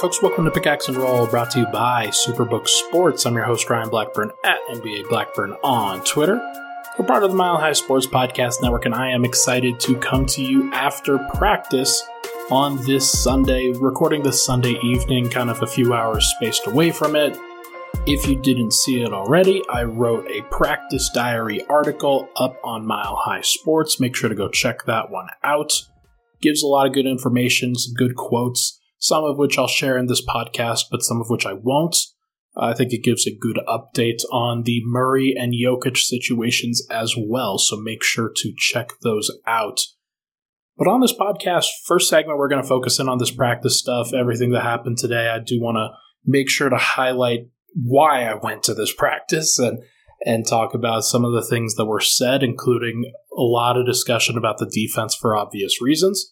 Folks, welcome to Pickaxe and Roll, brought to you by Superbook Sports. I'm your host, Ryan Blackburn, at NBA Blackburn on Twitter. We're part of the Mile High Sports Podcast Network, and I am excited to come to you after practice on this Sunday, recording this Sunday evening, kind of a few hours spaced away from it. If you didn't see it already, I wrote a practice diary article up on Mile High Sports. Make sure to go check that one out. Gives a lot of good information, some good quotes some of which I'll share in this podcast, but some of which I won't. I think it gives a good update on the Murray and Jokic situations as well, so make sure to check those out. But on this podcast, first segment, we're going to focus in on this practice stuff, everything that happened today. I do want to make sure to highlight why I went to this practice and and talk about some of the things that were said, including a lot of discussion about the defense for obvious reasons.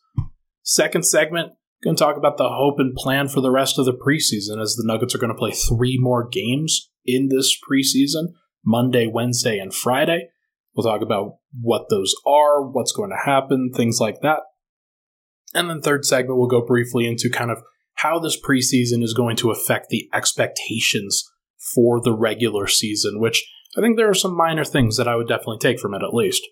Second segment, Going to talk about the hope and plan for the rest of the preseason as the Nuggets are going to play three more games in this preseason Monday, Wednesday, and Friday. We'll talk about what those are, what's going to happen, things like that. And then, third segment, we'll go briefly into kind of how this preseason is going to affect the expectations for the regular season, which I think there are some minor things that I would definitely take from it at least.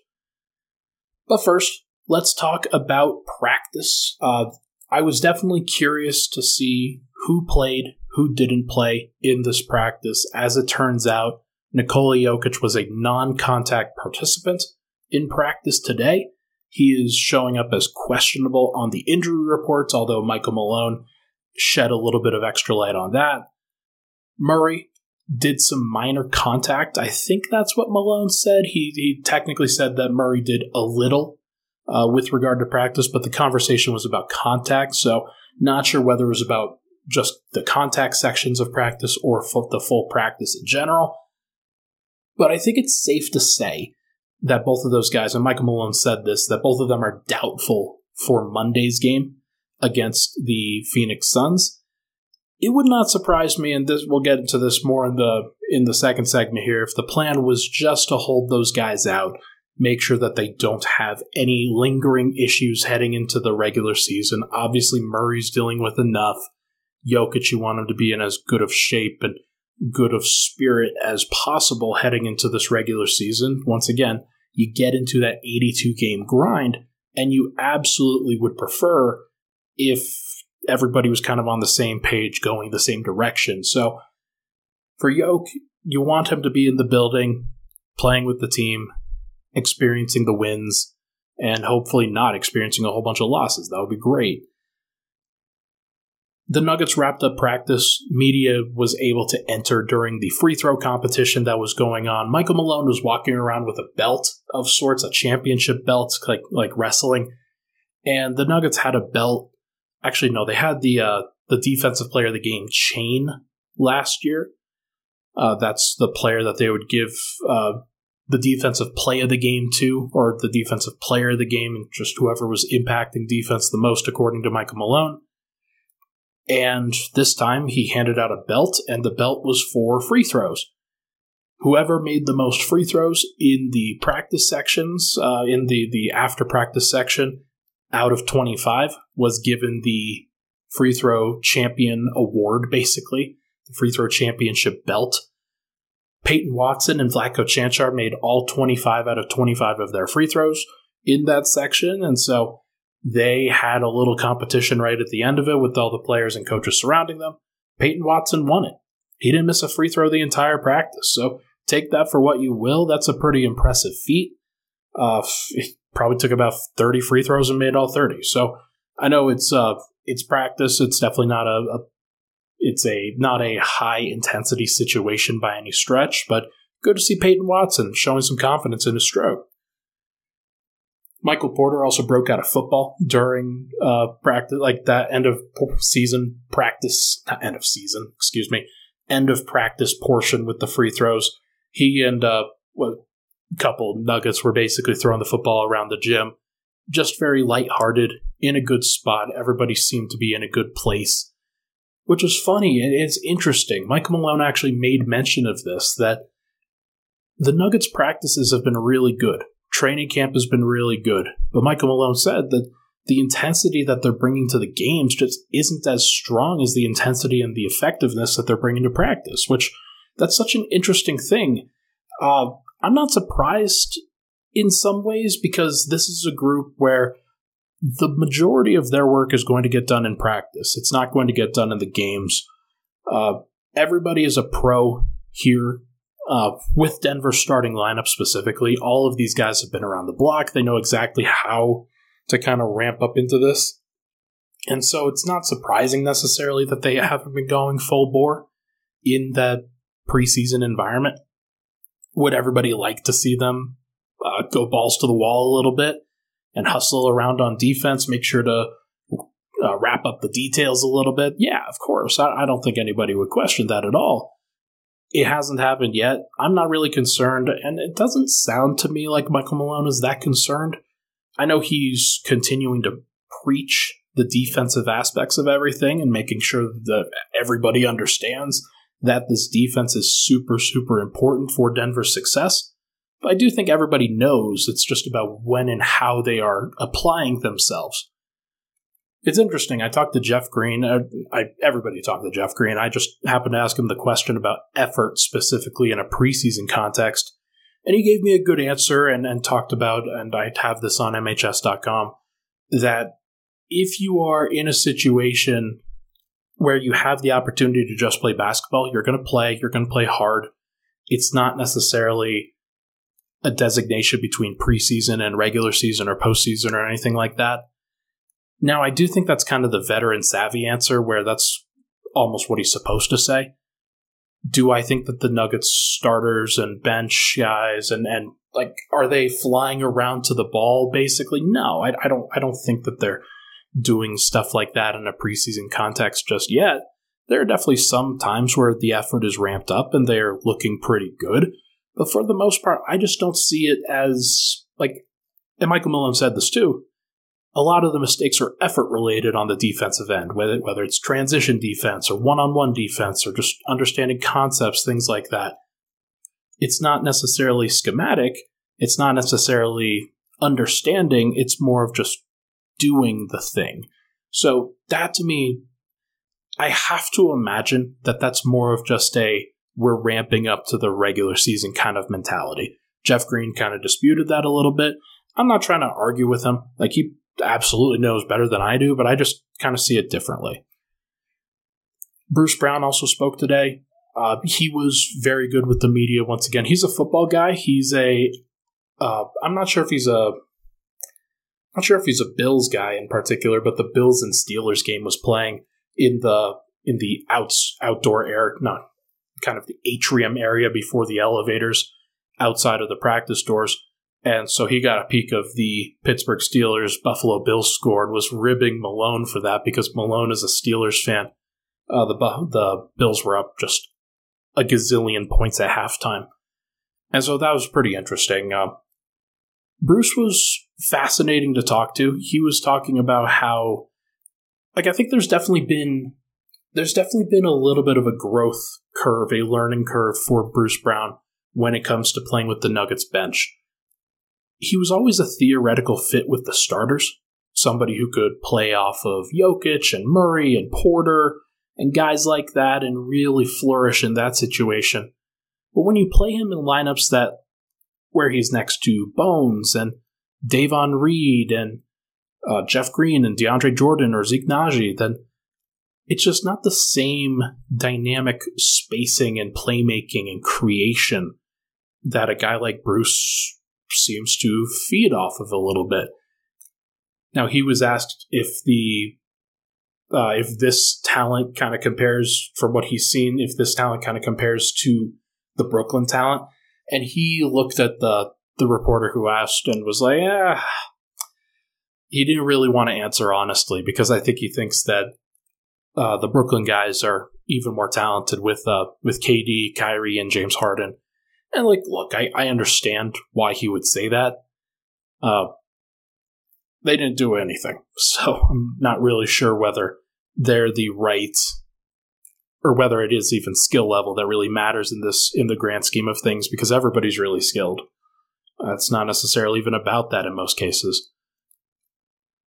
But first, let's talk about practice. Uh, I was definitely curious to see who played, who didn't play in this practice. As it turns out, Nikola Jokic was a non contact participant in practice today. He is showing up as questionable on the injury reports, although Michael Malone shed a little bit of extra light on that. Murray did some minor contact. I think that's what Malone said. He, he technically said that Murray did a little uh, with regard to practice, but the conversation was about contact. So, not sure whether it was about just the contact sections of practice or the full practice in general. But I think it's safe to say that both of those guys, and Michael Malone said this, that both of them are doubtful for Monday's game against the Phoenix Suns. It would not surprise me, and this we'll get into this more in the in the second segment here, if the plan was just to hold those guys out make sure that they don't have any lingering issues heading into the regular season. Obviously, Murray's dealing with enough. Jokic, you want him to be in as good of shape and good of spirit as possible heading into this regular season. Once again, you get into that 82 game grind, and you absolutely would prefer if everybody was kind of on the same page, going the same direction. So for Yoke, you want him to be in the building, playing with the team, experiencing the wins and hopefully not experiencing a whole bunch of losses. That would be great. The Nuggets wrapped up practice. Media was able to enter during the free throw competition that was going on. Michael Malone was walking around with a belt of sorts, a championship belt, like like wrestling. And the Nuggets had a belt. Actually, no, they had the uh, the defensive player of the game chain last year. Uh, that's the player that they would give uh, the defensive play of the game too, or the defensive player of the game, and just whoever was impacting defense the most, according to Michael Malone. And this time he handed out a belt, and the belt was for free throws. Whoever made the most free throws in the practice sections, uh, in the, the after practice section, out of 25, was given the free throw champion award, basically, the free throw championship belt. Peyton Watson and Vlatko Cancar made all 25 out of 25 of their free throws in that section. And so they had a little competition right at the end of it with all the players and coaches surrounding them. Peyton Watson won it. He didn't miss a free throw the entire practice. So take that for what you will. That's a pretty impressive feat. Uh, probably took about 30 free throws and made all 30. So I know it's uh, it's practice. It's definitely not a, a it's a not a high intensity situation by any stretch, but good to see Peyton Watson showing some confidence in his stroke. Michael Porter also broke out of football during uh, practice, like that end of season practice, not end of season, excuse me, end of practice portion with the free throws. He and uh, well, a couple Nuggets were basically throwing the football around the gym, just very lighthearted, in a good spot. Everybody seemed to be in a good place which was funny and it's interesting. Mike Malone actually made mention of this that the Nuggets practices have been really good. Training camp has been really good. But Michael Malone said that the intensity that they're bringing to the games just isn't as strong as the intensity and the effectiveness that they're bringing to practice, which that's such an interesting thing. Uh, I'm not surprised in some ways because this is a group where the majority of their work is going to get done in practice. It's not going to get done in the games. Uh, everybody is a pro here uh, with Denver starting lineup specifically. All of these guys have been around the block. They know exactly how to kind of ramp up into this. And so it's not surprising necessarily that they haven't been going full bore in that preseason environment. Would everybody like to see them uh, go balls to the wall a little bit and hustle around on defense, make sure to uh, wrap up the details a little bit? Yeah, of course. I, I don't think anybody would question that at all. It hasn't happened yet. I'm not really concerned, and it doesn't sound to me like Michael Malone is that concerned. I know he's continuing to preach the defensive aspects of everything and making sure that everybody understands that this defense is super, super important for Denver's success. But I do think everybody knows it's just about when and how they are applying themselves. It's interesting. I talked to Jeff Green. I, uh, I, everybody talked to Jeff Green. I just happened to ask him the question about effort specifically in a preseason context. And he gave me a good answer and, and talked about, and I have this on MHS.com, that if you are in a situation where you have the opportunity to just play basketball, you're going to play, you're going to play hard. It's not necessarily a designation between preseason and regular season or postseason or anything like that. Now, I do think that's kind of the veteran savvy answer where that's almost what he's supposed to say do I think that the Nuggets starters and bench guys and and like are they flying around to the ball basically? No, I, I don't I don't think that they're doing stuff like that in a preseason context just yet. There are definitely some times where the effort is ramped up and they're looking pretty good. But for the most part, I just don't see it as like and Michael Malone said this too a lot of the mistakes are effort related on the defensive end, whether, whether it's transition defense or one on one defense or just understanding concepts, things like that. It's not necessarily schematic, it's not necessarily understanding, it's more of just doing the thing. So, that to me, I have to imagine that that's more of just a we're ramping up to the regular season kind of mentality. Jeff Green kind of disputed that a little bit. I'm not trying to argue with him. Like he absolutely knows better than I do, but I just kind of see it differently. Bruce Brown also spoke today. Uh, he was very good with the media once again. He's a football guy. He's a. am uh, not sure if he's a. Not sure if he's a Bills guy in particular, but the Bills and Steelers game was playing in the in the outs outdoor air, not kind of the atrium area before the elevators outside of the practice doors. And so he got a peek of the Pittsburgh Steelers Buffalo Bills score and was ribbing Malone for that because Malone is a Steelers fan. Uh, the the Bills were up just a gazillion points at halftime, and so that was pretty interesting. Uh, Bruce was fascinating to talk to. He was talking about how, like, I think there's definitely been there's definitely been a little bit of a growth curve, a learning curve for Bruce Brown when it comes to playing with the Nuggets bench he was always a theoretical fit with the starters, somebody who could play off of Jokic and Murray and Porter and guys like that and really flourish in that situation. But when you play him in lineups that where he's next to Bones and Davon Reed and uh, Jeff Green and DeAndre Jordan or Zeke Nnaji, then it's just not the same dynamic spacing and playmaking and creation that a guy like Bruce seems to feed off of a little bit. Now he was asked if the uh, if this talent kind of compares from what he's seen, if this talent kind of compares to the Brooklyn talent, and he looked at the the reporter who asked and was like, "Yeah." He didn't really want to answer honestly because I think he thinks that uh, the Brooklyn guys are even more talented with uh, with KD, Kyrie, and James Harden. And like, look, I, I understand why he would say that. Uh, they didn't do anything, so I'm not really sure whether they're the right or whether it is even skill level that really matters in this in the grand scheme of things because everybody's really skilled. Uh, it's not necessarily even about that in most cases.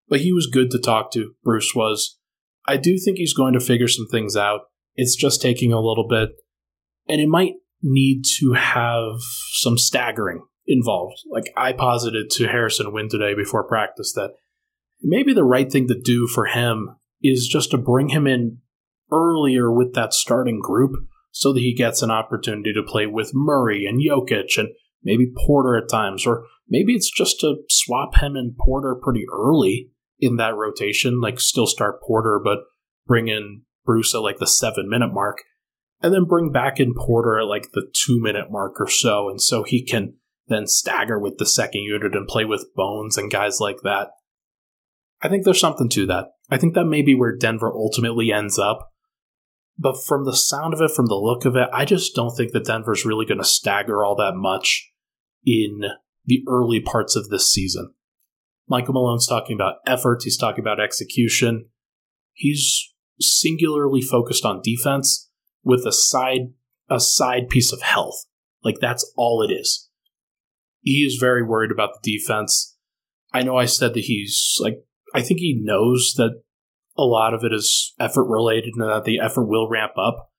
but he was good to talk to. Bruce was. I do think he's going to figure some things out. It's just taking a little bit, and it might need to have some staggering involved. Like I posited to Harrison Wind today before practice that maybe the right thing to do for him is just to bring him in earlier with that starting group so that he gets an opportunity to play with Murray and Jokic and maybe Porter at times, or maybe it's just to swap him and Porter pretty early in that rotation, like still start Porter, but bring in Bruce at like the seven minute mark, and then bring back in Porter at like the two minute mark or so, and so he can then stagger with the second unit and play with Bones and guys like that. I think there's something to that. I think that may be where Denver ultimately ends up. But from the sound of it, from the look of it, I just don't think that Denver's really going to stagger all that much in the early parts of this season. Michael Malone's talking about effort, he's talking about execution. He's singularly focused on defense with a side a side piece of health. Like that's all it is. He is very worried about the defense. I know I said that he's like I think he knows that a lot of it is effort related and that the effort will ramp up.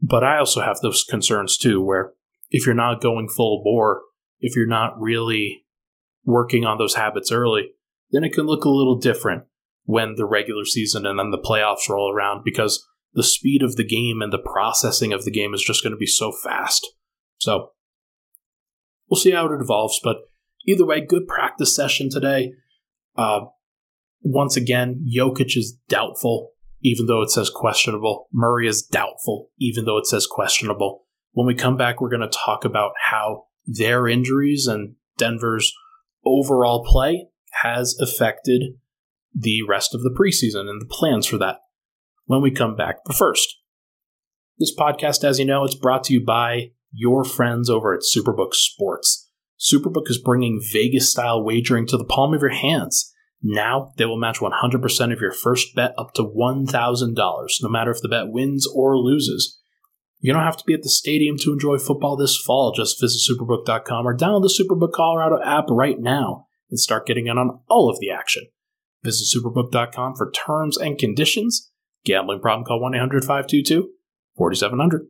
But I also have those concerns too, where if you're not going full bore, if you're not really working on those habits early, then it can look a little different when the regular season and then the playoffs roll around because the speed of the game and the processing of the game is just going to be so fast. So we'll see how it evolves. But either way, good practice session today. Uh, once again, Jokic is doubtful, even though it says questionable. Murray is doubtful, even though it says questionable. When we come back, we're going to talk about how their injuries and Denver's overall play has affected the rest of the preseason and the plans for that when we come back. But first, this podcast, as you know, it's brought to you by your friends over at Superbook Sports. Superbook is bringing Vegas style wagering to the palm of your hands. Now they will match 100% of your first bet up to $1,000, no matter if the bet wins or loses. You don't have to be at the stadium to enjoy football this fall. Just visit superbook.com or download the Superbook Colorado app right now and start getting in on all of the action. Visit superbook.com for terms and conditions. Gambling problem call 1 800 522 4700.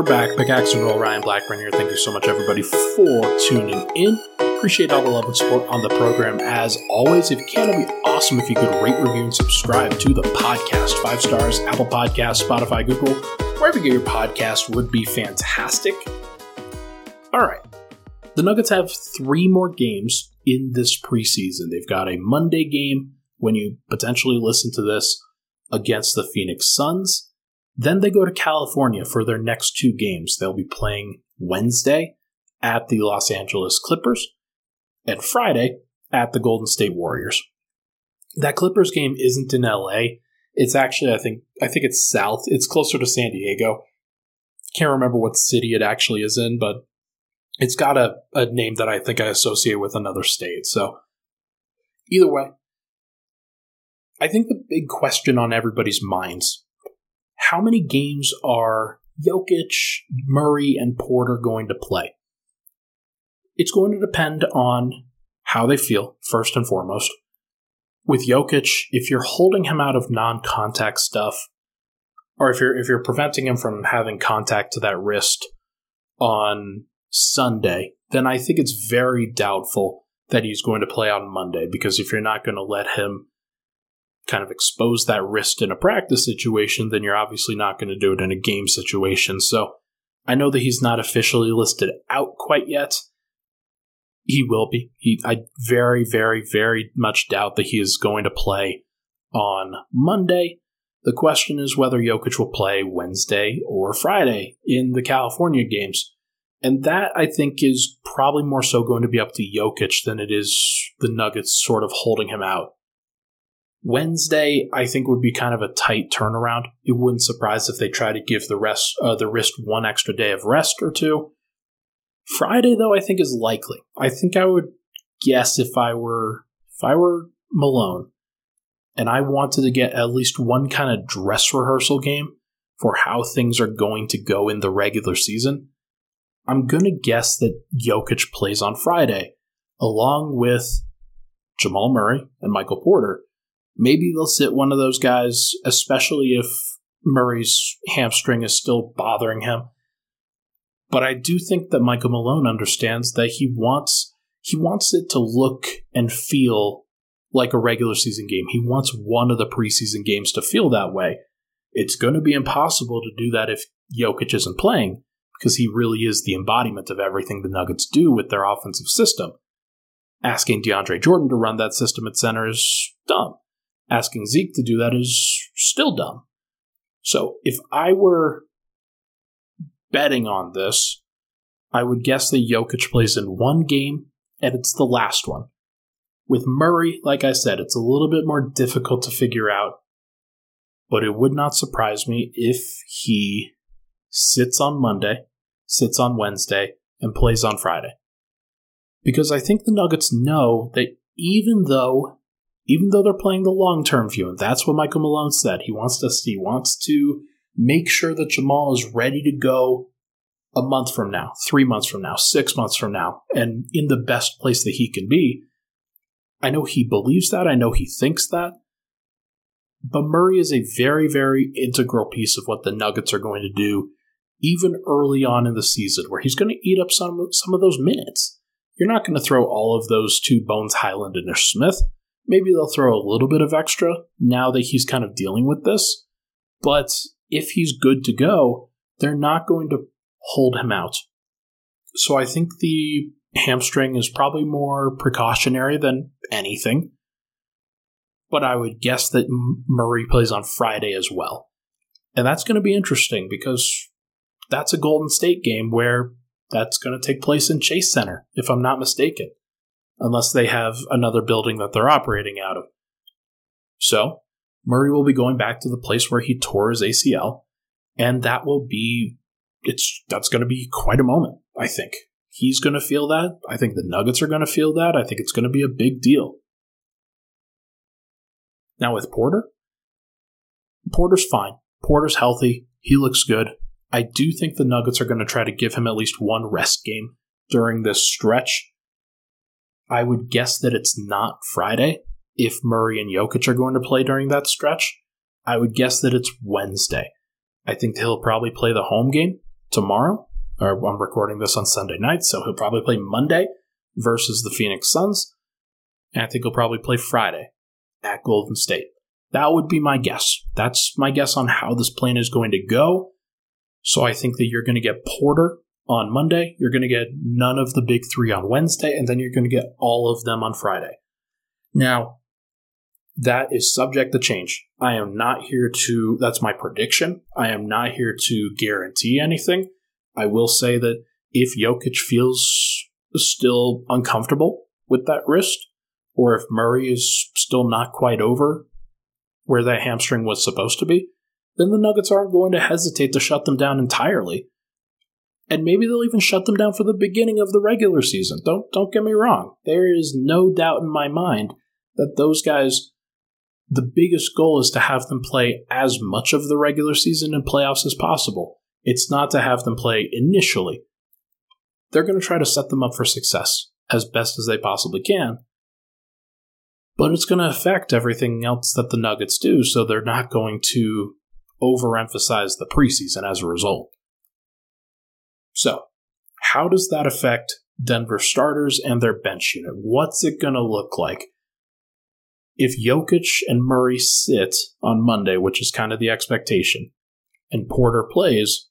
We're back. Pickaxe and Roll, Ryan Blackburn here. Thank you so much, everybody, for tuning in. Appreciate all the love and support on the program. As always, if you can, it'd be awesome if you could rate, review, and subscribe to the podcast. Five stars, Apple Podcasts, Spotify, Google, wherever you get your podcast would be fantastic. All right. The Nuggets have three more games in this preseason. They've got a Monday game when you potentially listen to this against the Phoenix Suns. Then they go to California for their next two games. They'll be playing Wednesday at the Los Angeles Clippers and Friday at the Golden State Warriors. That Clippers game isn't in LA. It's actually I think I think it's south. It's closer to San Diego. Can't remember what city it actually is in, but it's got a, a name that I think I associate with another state. So either way, I think the big question on everybody's minds how many games are Jokic, Murray, and Porter going to play? It's going to depend on how they feel, first and foremost. With Jokic, if you're holding him out of non contact stuff, or if you're if you're preventing him from having contact to that wrist on Sunday, then I think it's very doubtful that he's going to play on Monday because if you're not going to let him kind of expose that wrist in a practice situation, then you're obviously not going to do it in a game situation. So I know that he's not officially listed out quite yet. He will be. He, I very, very, very much doubt that he is going to play on Monday. The question is whether Jokic will play Wednesday or Friday in the California games. And that, I think, is probably more so going to be up to Jokic than it is the Nuggets sort of holding him out. Wednesday, I think would be kind of a tight turnaround. It wouldn't surprise if they try to give the rest uh, the wrist one extra day of rest or two. Friday, though, I think is likely. I think I would guess if I were if I were Malone, and I wanted to get at least one kind of dress rehearsal game for how things are going to go in the regular season, I'm going to guess that Jokic plays on Friday, along with Jamal Murray and Michael Porter. Maybe they'll sit one of those guys, especially if Murray's hamstring is still bothering him. But I do think that Michael Malone understands that he wants he wants it to look and feel like a regular season game. He wants one of the preseason games to feel that way. It's going to be impossible to do that if Jokic isn't playing because he really is the embodiment of everything the Nuggets do with their offensive system. Asking DeAndre Jordan to run that system at center is dumb. Asking Zeke to do that is still dumb. So if I were betting on this, I would guess that Jokic plays in one game and it's the last one. With Murray, like I said, it's a little bit more difficult to figure out, but it would not surprise me if he sits on Monday, sits on Wednesday, and plays on Friday. Because I think the Nuggets know that even though even though they're playing the long term view, and that's what Michael Malone said, he wants to he wants to make sure that Jamal is ready to go a month from now, three months from now, six months from now, and in the best place that he can be. I know he believes that. I know he thinks that. But Murray is a very, very integral piece of what the Nuggets are going to do, even early on in the season, where he's going to eat up some, some of those minutes. You're not going to throw all of those to Bones Hyland and Smith. Maybe they'll throw a little bit of extra now that he's kind of dealing with this. But if he's good to go, they're not going to hold him out. So I think the hamstring is probably more precautionary than anything. But I would guess that Murray plays on Friday as well. And that's going to be interesting because that's a Golden State game where that's going to take place in Chase Center, if I'm not mistaken, unless they have another building that they're operating out of. So, Murray will be going back to the place where he tore his ACL, and that will be it's that's going to be quite a moment, I think he's going to feel that. I think the Nuggets are going to feel that. I think it's going to be a big deal. Now with Porter, Porter's fine. Porter's healthy. He looks good. I do think the Nuggets are going to try to give him at least one rest game during this stretch. I would guess that it's not Friday if Murray and Jokic are going to play during that stretch. I would guess that it's Wednesday. I think he'll probably play the home game tomorrow or I'm recording this on Sunday night, so he'll probably play Monday versus the Phoenix Suns. And I think he'll probably play Friday at Golden State. That would be my guess. That's my guess on how this plan is going to go. So I think that you're going to get Porter on Monday, you're going to get none of the big three on Wednesday, and then you're going to get all of them on Friday. Now, that is subject to change. I am not here to, that's my prediction. I am not here to guarantee anything. I will say that if Jokic feels still uncomfortable with that wrist, or if Murray is still not quite over where that hamstring was supposed to be, then the Nuggets aren't going to hesitate to shut them down entirely. And maybe they'll even shut them down for the beginning of the regular season. Don't don't get me wrong. There is no doubt in my mind that those guys the biggest goal is to have them play as much of the regular season and playoffs as possible. It's not to have them play initially. They're going to try to set them up for success as best as they possibly can. But it's going to affect everything else that the Nuggets do, so they're not going to overemphasize the preseason as a result. So, how does that affect Denver starters and their bench unit? What's it going to look like? If Jokic and Murray sit on Monday, which is kind of the expectation, and Porter plays,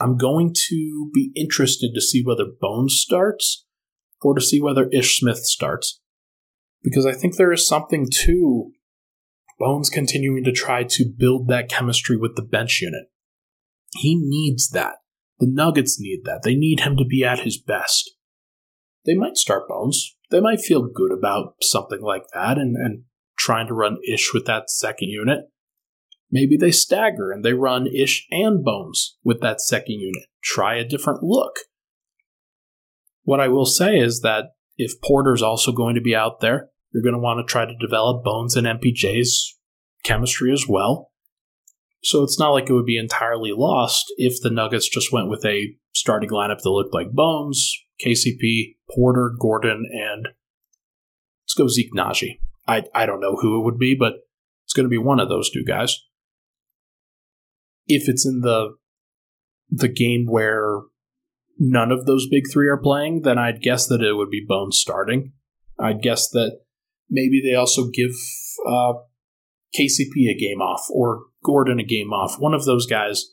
I'm going to be interested to see whether Bones starts or to see whether Ish Smith starts. Because I think there is something to Bones continuing to try to build that chemistry with the bench unit. He needs that. The Nuggets need that. They need him to be at his best. They might start Bones. They might feel good about something like that and, and trying to run Ish with that second unit. Maybe they stagger and they run Ish and Bones with that second unit. Try a different look. What I will say is that if Porter's also going to be out there, You're going to want to try to develop Bones and MPJ's chemistry as well. So it's not like it would be entirely lost if the Nuggets just went with a starting lineup that looked like Bones, KCP, Porter, Gordon, and let's go Zeke Nnaji. I, I don't know who it would be, but it's going to be one of those two guys. If it's in the the game where none of those big three are playing, then I'd guess that it would be Bones starting. I'd guess that maybe they also give uh, KCP a game off or Gordon a game off. One of those guys,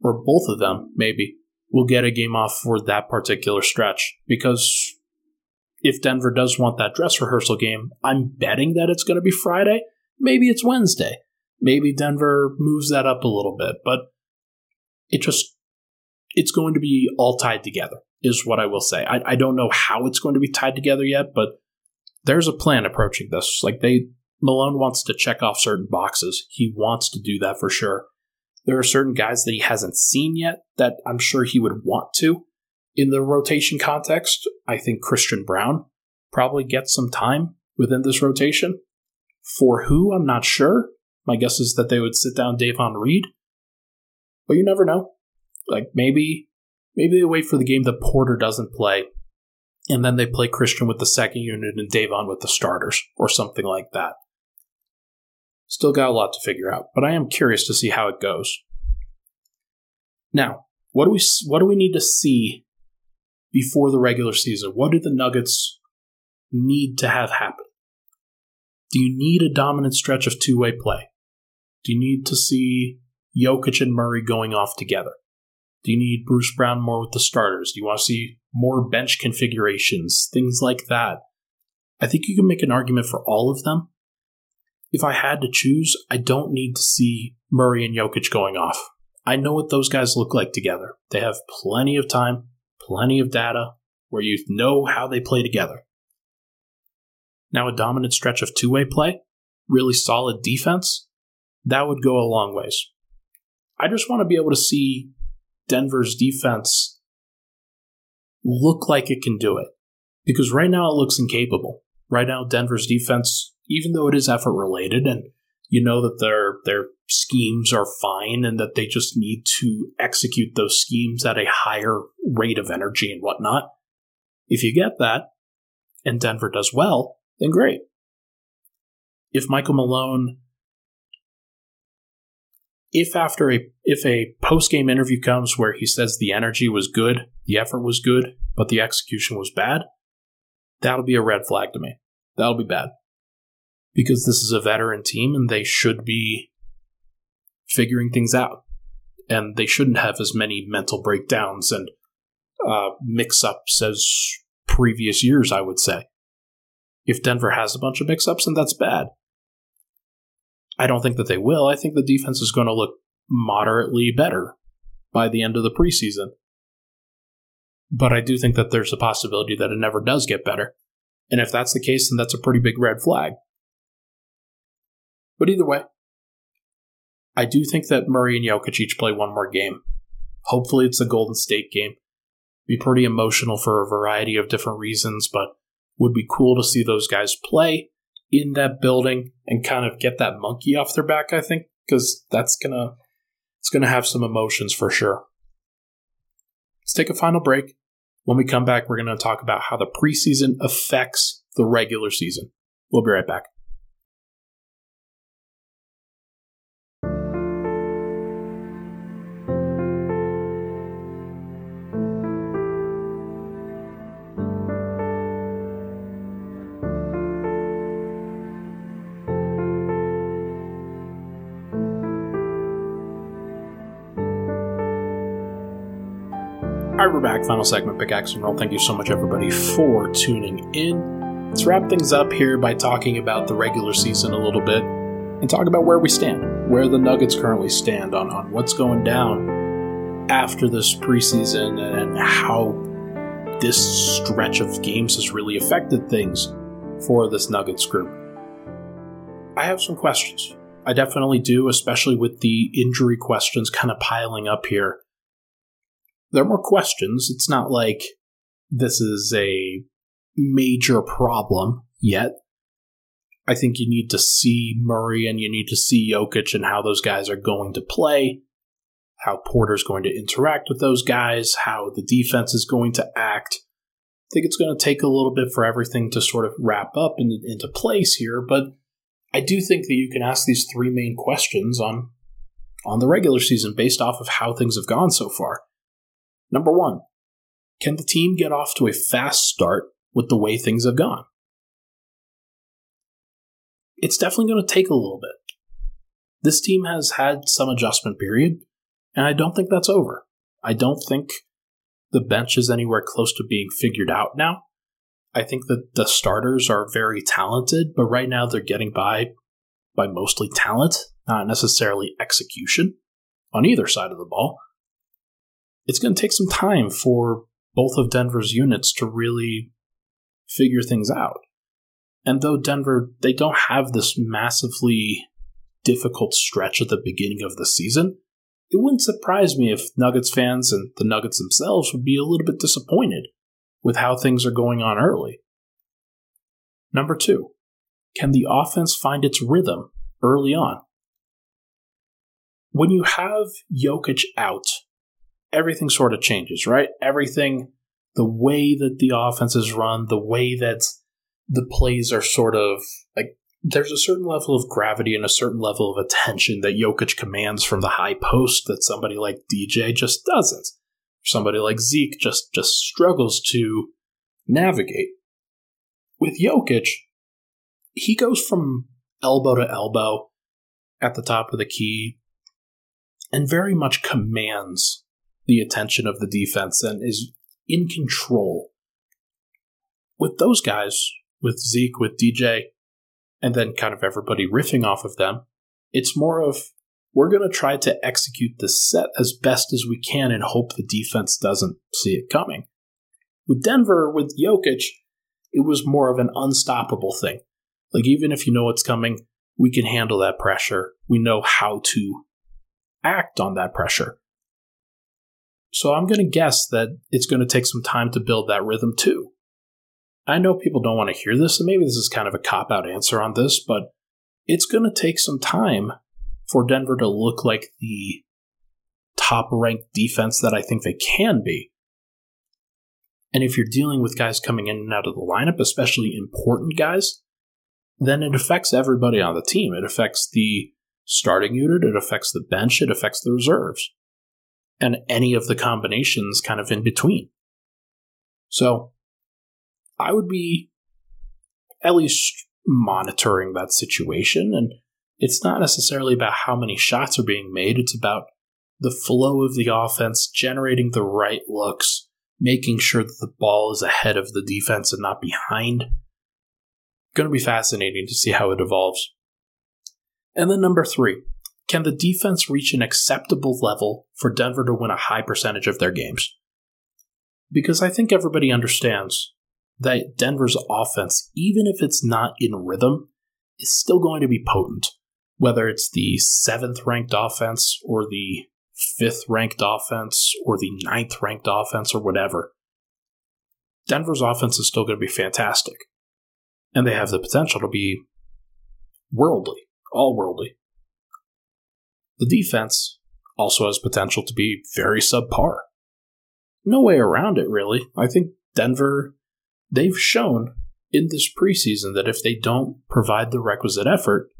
or both of them, maybe, will get a game off for that particular stretch. Because if Denver does want that dress rehearsal game, I'm betting that it's going to be Friday. Maybe it's Wednesday. Maybe Denver moves that up a little bit, but it just, it's going to be all tied together, is what I will say. I, I don't know how it's going to be tied together yet, but there's a plan approaching this. Like they, Malone wants to check off certain boxes. He wants to do that for sure. There are certain guys that he hasn't seen yet that I'm sure he would want to. In the rotation context, I think Christian Braun probably gets some time within this rotation. For who, I'm not sure. My guess is that they would sit down Davon Reed. But you never know. Like maybe maybe they wait for the game that Porter doesn't play and then they play Christian with the second unit and Davon with the starters, or something like that. Still got a lot to figure out, but I am curious to see how it goes. Now, what do we what do we need to see before the regular season? What do the Nuggets need to have happen? Do you need a dominant stretch of two way play? Do you need to see Jokic and Murray going off together? Do you need Bruce Brown more with the starters? Do you want to see more bench configurations, things like that? I think you can make an argument for all of them, if I had to choose, I don't need to see Murray and Jokic going off. I know what those guys look like together. They have plenty of time, plenty of data, where you know how they play together. Now, a dominant stretch of two way play, really solid defense, that would go a long ways. I just want to be able to see Denver's defense look like it can do it. Because right now it looks incapable. Right now, Denver's defense even though it is effort related and you know that their their schemes are fine and that they just need to execute those schemes at a higher rate of energy and whatnot. If you get that and Denver does well, then great. If Michael Malone if after a if a post game interview comes where he says the energy was good, the effort was good, but the execution was bad, that'll be a red flag to me. That'll be bad because this is a veteran team and they should be figuring things out. And they shouldn't have as many mental breakdowns and uh, mix ups as previous years, I would say. If Denver has a bunch of mix ups, then that's bad. I don't think that they will. I think the defense is going to look moderately better by the end of the preseason. But I do think that there's a possibility that it never does get better. And if that's the case, then that's a pretty big red flag. But either way, I do think that Murray and Jokic each play one more game. Hopefully, it's a Golden State game. Be pretty emotional for a variety of different reasons, but would be cool to see those guys play in that building and kind of get that monkey off their back. I think because that's gonna it's gonna have some emotions for sure. Let's take a final break. When we come back, we're to talk about how the preseason affects the regular season. We'll be right back. Alright, we're back. Final segment, pickaxe and roll. Thank you so much, everybody, for tuning in. Let's wrap things up here by talking about the regular season a little bit and talk about where we stand, where the Nuggets currently stand on, on what's going down after this preseason and how this stretch of games has really affected things for this Nuggets group. I have some questions. I definitely do, especially with the injury questions kind of piling up here there are more questions. It's not like this is a major problem yet. I think you need to see Murray and you need to see Jokic and how those guys are going to play, how Porter's going to interact with those guys, how the defense is going to act. I think it's going to take a little bit for everything to sort of wrap up in, into place here, but I do think that you can ask these three main questions on on the regular season based off of how things have gone so far. Number one, can the team get off to a fast start with the way things have gone? It's definitely going to take a little bit. This team has had some adjustment period, and I don't think that's over. I don't think the bench is anywhere close to being figured out now. I think that the starters are very talented, but right now they're getting by by mostly talent, not necessarily execution on either side of the ball. It's going to take some time for both of Denver's units to really figure things out. And though Denver, they don't have this massively difficult stretch at the beginning of the season, it wouldn't surprise me if Nuggets fans and the Nuggets themselves would be a little bit disappointed with how things are going on early. Number two, can the offense find its rhythm early on? When you have Jokic out, everything sort of changes, right? Everything, the way that the offense is run, the way that the plays are sort of like there's a certain level of gravity and a certain level of attention that Jokic commands from the high post that somebody like DJ just doesn't. Somebody like Zeke just just struggles to navigate. With Jokic, he goes from elbow to elbow at the top of the key and very much commands the attention of the defense and is in control. With those guys, with Zeke, with DJ, and then kind of everybody riffing off of them, it's more of we're going to try to execute the set as best as we can and hope the defense doesn't see it coming. With Denver, with Jokic, it was more of an unstoppable thing. Like, even if you know what's coming, we can handle that pressure. We know how to act on that pressure. So I'm going to guess that it's going to take some time to build that rhythm too. I know people don't want to hear this, and maybe this is kind of a cop out answer on this, but it's going to take some time for Denver to look like the top ranked defense that I think they can be. And if you're dealing with guys coming in and out of the lineup, especially important guys, then it affects everybody on the team. It affects the starting unit, it affects the bench, it affects the reserves, and any of the combinations kind of in between. So I would be at least monitoring that situation. And it's not necessarily about how many shots are being made, it's about the flow of the offense, generating the right looks, making sure that the ball is ahead of the defense and not behind. Going to be fascinating to see how it evolves. And then number three, can the defense reach an acceptable level for Denver to win a high percentage of their games? Because I think everybody understands that Denver's offense, even if it's not in rhythm, is still going to be potent. Whether it's the seventh ranked offense or the fifth ranked offense or the ninth ranked offense or whatever, Denver's offense is still going to be fantastic. And they have the potential to be worldly, all worldly. The defense also has potential to be very subpar. No way around it, really. I think Denver they've shown in this preseason that if they don't provide the requisite effort,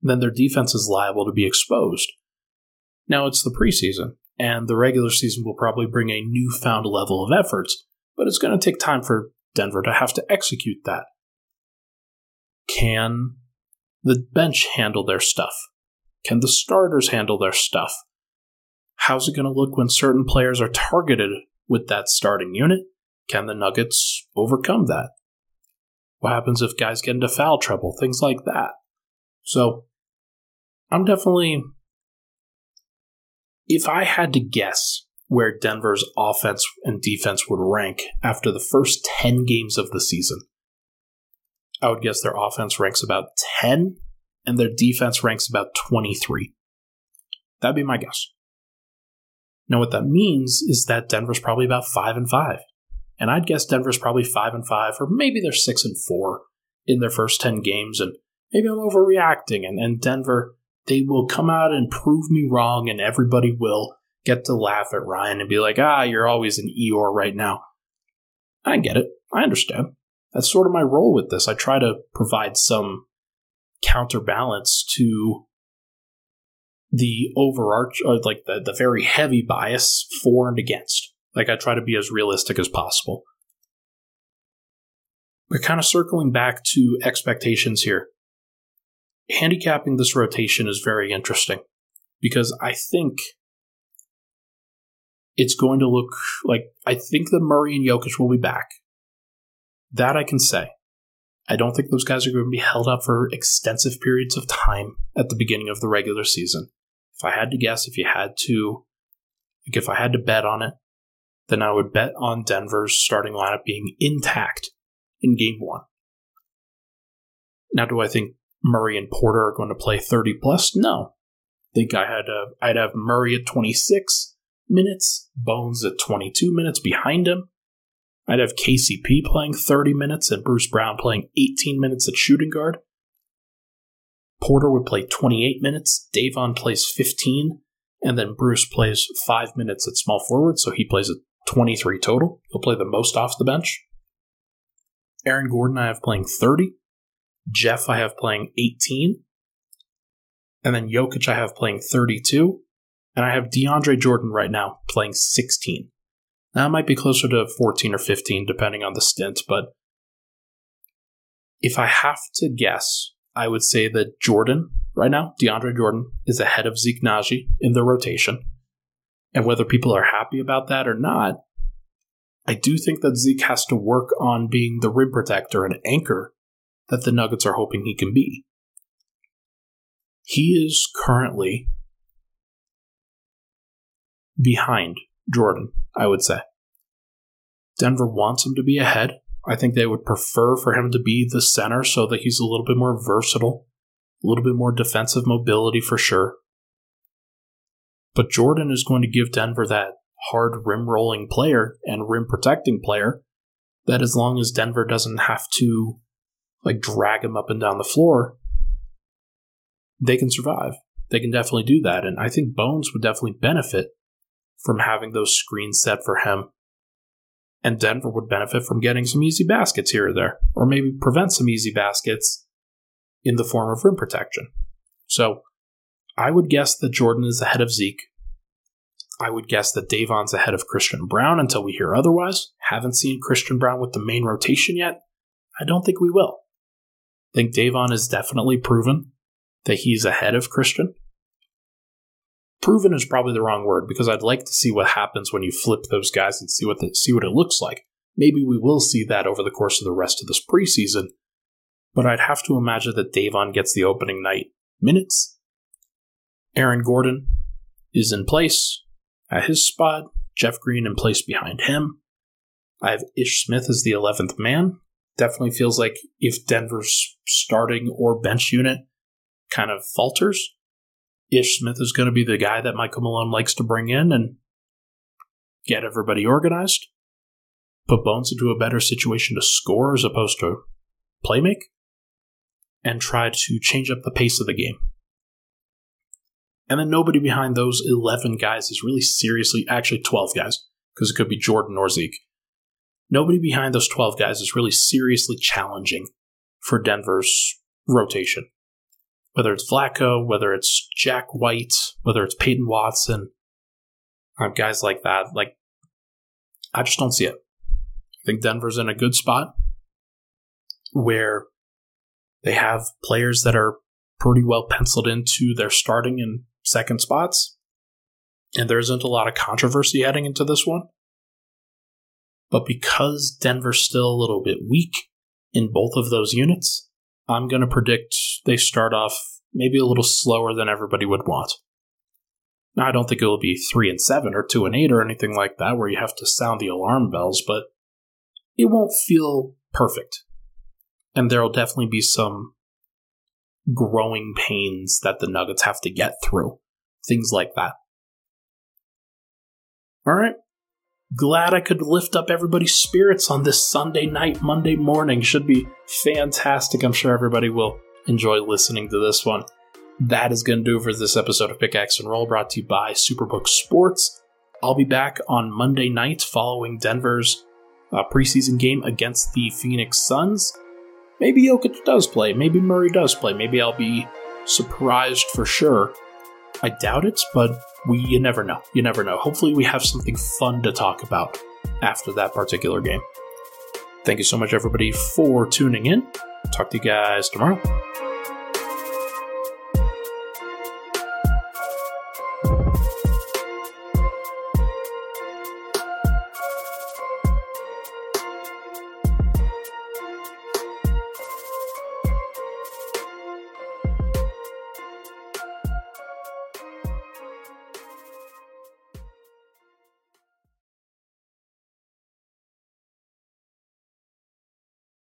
then their defense is liable to be exposed. Now it's the preseason, and the regular season will probably bring a newfound level of efforts, but it's going to take time for Denver to have to execute that. Can the bench handle their stuff? Can the starters handle their stuff? How's it going to look when certain players are targeted with that starting unit? Can the Nuggets overcome that? What happens if guys get into foul trouble? Things like that. So, I'm definitely. If I had to guess where Denver's offense and defense would rank after the first 10 games of the season, I would guess their offense ranks about 10 and their defense ranks about 23. That'd be my guess. Now, what that means is that Denver's probably about 5 and 5. And I'd guess Denver's probably five and five, or maybe they're six and four in their first ten games, and maybe I'm overreacting, and, and Denver, they will come out and prove me wrong, and everybody will get to laugh at Ryan and be like, ah, you're always an Eeyore right now. I get it. I understand. That's sort of my role with this. I try to provide some counterbalance to the overarch, or like the, the very heavy bias for and against. Like I try to be as realistic as possible. But kind of circling back to expectations here, handicapping this rotation is very interesting because I think it's going to look like I think the Murray and Jokic will be back. That I can say. I don't think those guys are going to be held up for extensive periods of time at the beginning of the regular season. If I had to guess, if you had to, like if I had to bet on it, then I would bet on Denver's starting lineup being intact in game one. Now, do I think Murray and Porter are going to play 30 plus? No. I think I had a, I'd have Murray at 26 minutes, Bones at 22 minutes behind him. I'd have KCP playing 30 minutes and Bruce Brown playing 18 minutes at shooting guard. Porter would play 28 minutes, Davon plays 15, and then Bruce plays 5 minutes at small forward, so he plays at 23 total. He'll play the most off the bench. Aaron Gordon, I have playing 30. Jeff, I have playing 18. And then Jokic, I have playing 32. And I have DeAndre Jordan right now playing 16. That might be closer to 14 or 15, depending on the stint, but if I have to guess, I would say that Jordan, right now, DeAndre Jordan, is ahead of Zeke Nnaji in the rotation. And whether people are happy about that or not, I do think that Zeke has to work on being the rim protector and anchor that the Nuggets are hoping he can be. He is currently behind Jordan, I would say. Denver wants him to be ahead. I think they would prefer for him to be the center so that he's a little bit more versatile, a little bit more defensive mobility for sure. But Jordan is going to give Denver that hard rim rolling player and rim protecting player that as long as Denver doesn't have to like drag him up and down the floor, they can survive. They can definitely do that. And I think Bones would definitely benefit from having those screens set for him. And Denver would benefit from getting some easy baskets here or there, or maybe prevent some easy baskets in the form of rim protection. So I would guess that Jordan is ahead of Zeke. I would guess that Davon's ahead of Christian Braun until we hear otherwise. Haven't seen Christian Braun with the main rotation yet. I don't think we will. I think Davon is definitely proven that he's ahead of Christian proven is probably the wrong word because I'd like to see what happens when you flip those guys and see what the, see what it looks like. Maybe we will see that over the course of the rest of this preseason, but I'd have to imagine that Davon gets the opening night minutes. Aaron Gordon is in place at his spot. Jeff Green in place behind him. I have Ish Smith as the 11th man. Definitely feels like if Denver's starting or bench unit kind of falters, Ish Smith is going to be the guy that Michael Malone likes to bring in and get everybody organized, put Bones into a better situation to score as opposed to play make, and try to change up the pace of the game. And then nobody behind those 11 guys is really seriously, actually 12 guys, because it could be Jordan or Zeke. Nobody behind those 12 guys is really seriously challenging for Denver's rotation whether it's Vlatko, whether it's Jack White, whether it's Peyton Watson, uh, guys like that. Like, I just don't see it. I think Denver's in a good spot where they have players that are pretty well penciled into their starting and second spots. And there isn't a lot of controversy heading into this one. But because Denver's still a little bit weak in both of those units, I'm going to predict they start off maybe a little slower than everybody would want. Now, I don't think it will be 3 and 7 or 2 and 8 or anything like that where you have to sound the alarm bells, but it won't feel perfect. And there'll definitely be some growing pains that the Nuggets have to get through. Things like that. All right. Glad I could lift up everybody's spirits on this Sunday night, Monday morning. Should be fantastic. I'm sure everybody will enjoy listening to this one. That is going to do for this episode of Pickaxe and Roll, brought to you by Superbook Sports. I'll be back on Monday night following Denver's uh, preseason game against the Phoenix Suns. Maybe Jokic does play. Maybe Murray does play. Maybe I'll be surprised for sure. I doubt it, but we you never know. You never know. Hopefully, we have something fun to talk about after that particular game. Thank you so much, everybody, for tuning in. Talk to you guys tomorrow.